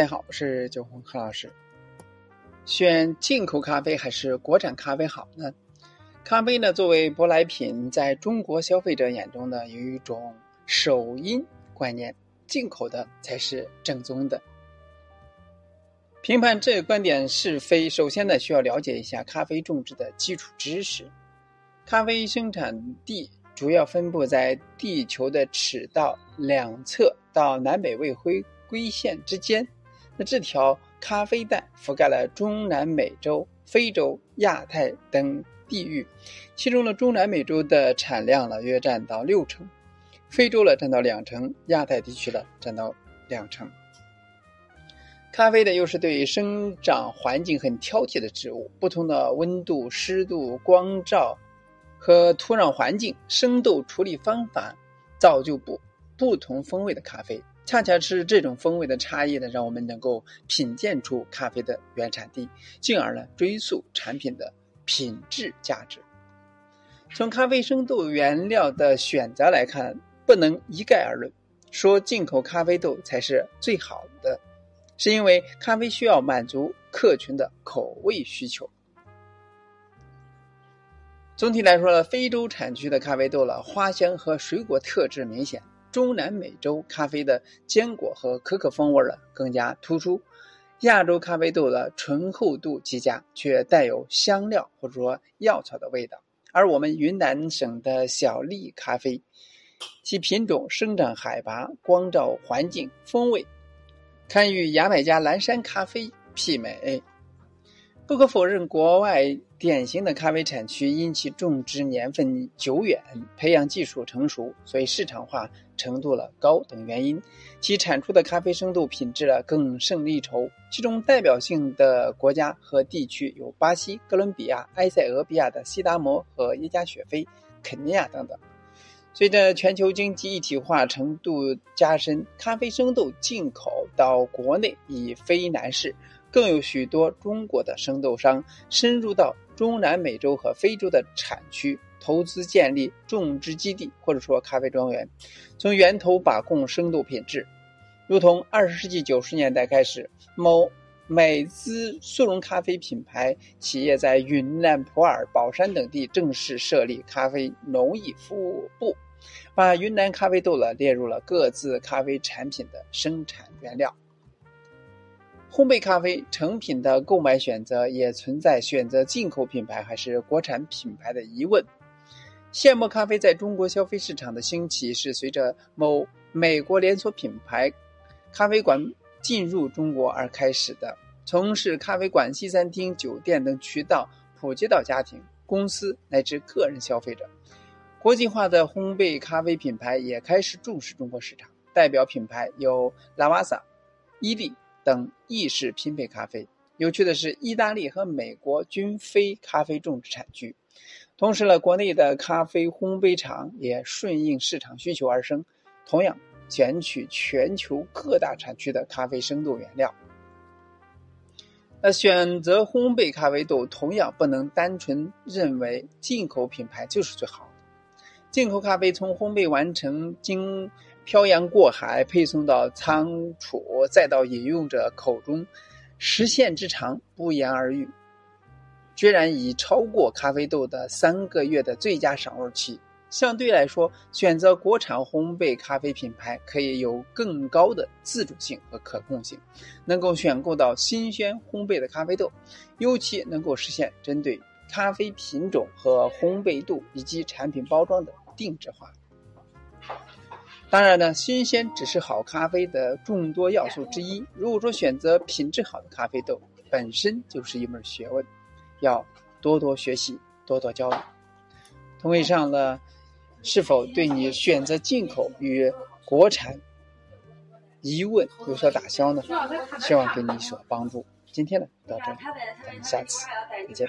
大家好，我是九红何老师。选进口咖啡还是国产咖啡好呢？咖啡呢，作为舶来品，在中国消费者眼中呢，有一种首因观念，进口的才是正宗的。评判这个观点是非，首先呢，需要了解一下咖啡种植的基础知识。咖啡生产地主要分布在地球的赤道两侧到南北未徽归线之间。那这条咖啡带覆盖了中南美洲、非洲、亚太等地域，其中呢，中南美洲的产量呢约占到六成，非洲呢占到两成，亚太地区呢占到两成。咖啡呢又是对生长环境很挑剔的植物，不同的温度、湿度、光照和土壤环境、生豆处理方法，造就不不同风味的咖啡。恰恰是这种风味的差异呢，让我们能够品鉴出咖啡的原产地，进而呢追溯产品的品质价值。从咖啡生豆原料的选择来看，不能一概而论，说进口咖啡豆才是最好的，是因为咖啡需要满足客群的口味需求。总体来说呢，非洲产区的咖啡豆了，花香和水果特质明显。中南美洲咖啡的坚果和可可风味儿更加突出，亚洲咖啡豆的醇厚度极佳，却带有香料或者说药草的味道。而我们云南省的小粒咖啡，其品种、生长海拔、光照环境、风味，堪与牙买加蓝山咖啡媲美。不可否认，国外典型的咖啡产区因其种植年份久远、培养技术成熟，所以市场化程度了高等原因，其产出的咖啡生豆品质了更胜一筹。其中代表性的国家和地区有巴西、哥伦比亚、埃塞俄比亚的西达摩和耶加雪菲、肯尼亚等等。随着全球经济一体化程度加深，咖啡生豆进口到国内已非难事。更有许多中国的生豆商深入到中南美洲和非洲的产区，投资建立种植基地或者说咖啡庄园，从源头把控深度品质。如同二十世纪九十年代开始，某美资速溶咖啡品牌企业在云南普洱、保山等地正式设立咖啡农艺服务部，把云南咖啡豆了列入了各自咖啡产品的生产原料。烘焙咖啡成品的购买选择也存在选择进口品牌还是国产品牌的疑问。现磨咖啡在中国消费市场的兴起是随着某美国连锁品牌咖啡馆进入中国而开始的，从事咖啡馆、西餐厅、酒店等渠道普及到家庭、公司乃至个人消费者。国际化的烘焙咖啡品牌也开始重视中国市场，代表品牌有拉瓦萨、伊利。等意式拼配咖啡。有趣的是，意大利和美国均非咖啡种植产区。同时呢，国内的咖啡烘焙厂也顺应市场需求而生，同样选取全球各大产区的咖啡生豆原料。那选择烘焙咖啡豆，同样不能单纯认为进口品牌就是最好的。进口咖啡从烘焙完成经。漂洋过海配送到仓储，再到饮用者口中，时限之长不言而喻，居然已超过咖啡豆的三个月的最佳赏味期。相对来说，选择国产烘焙咖啡品牌可以有更高的自主性和可控性，能够选购到新鲜烘焙的咖啡豆，尤其能够实现针对咖啡品种和烘焙度以及产品包装的定制化。当然呢，新鲜只是好咖啡的众多要素之一。如果说选择品质好的咖啡豆，本身就是一门学问，要多多学习，多多交流。同以上呢，是否对你选择进口与国产疑问有所打消呢？希望给你有所帮助。今天呢，到这里，咱们下次再见。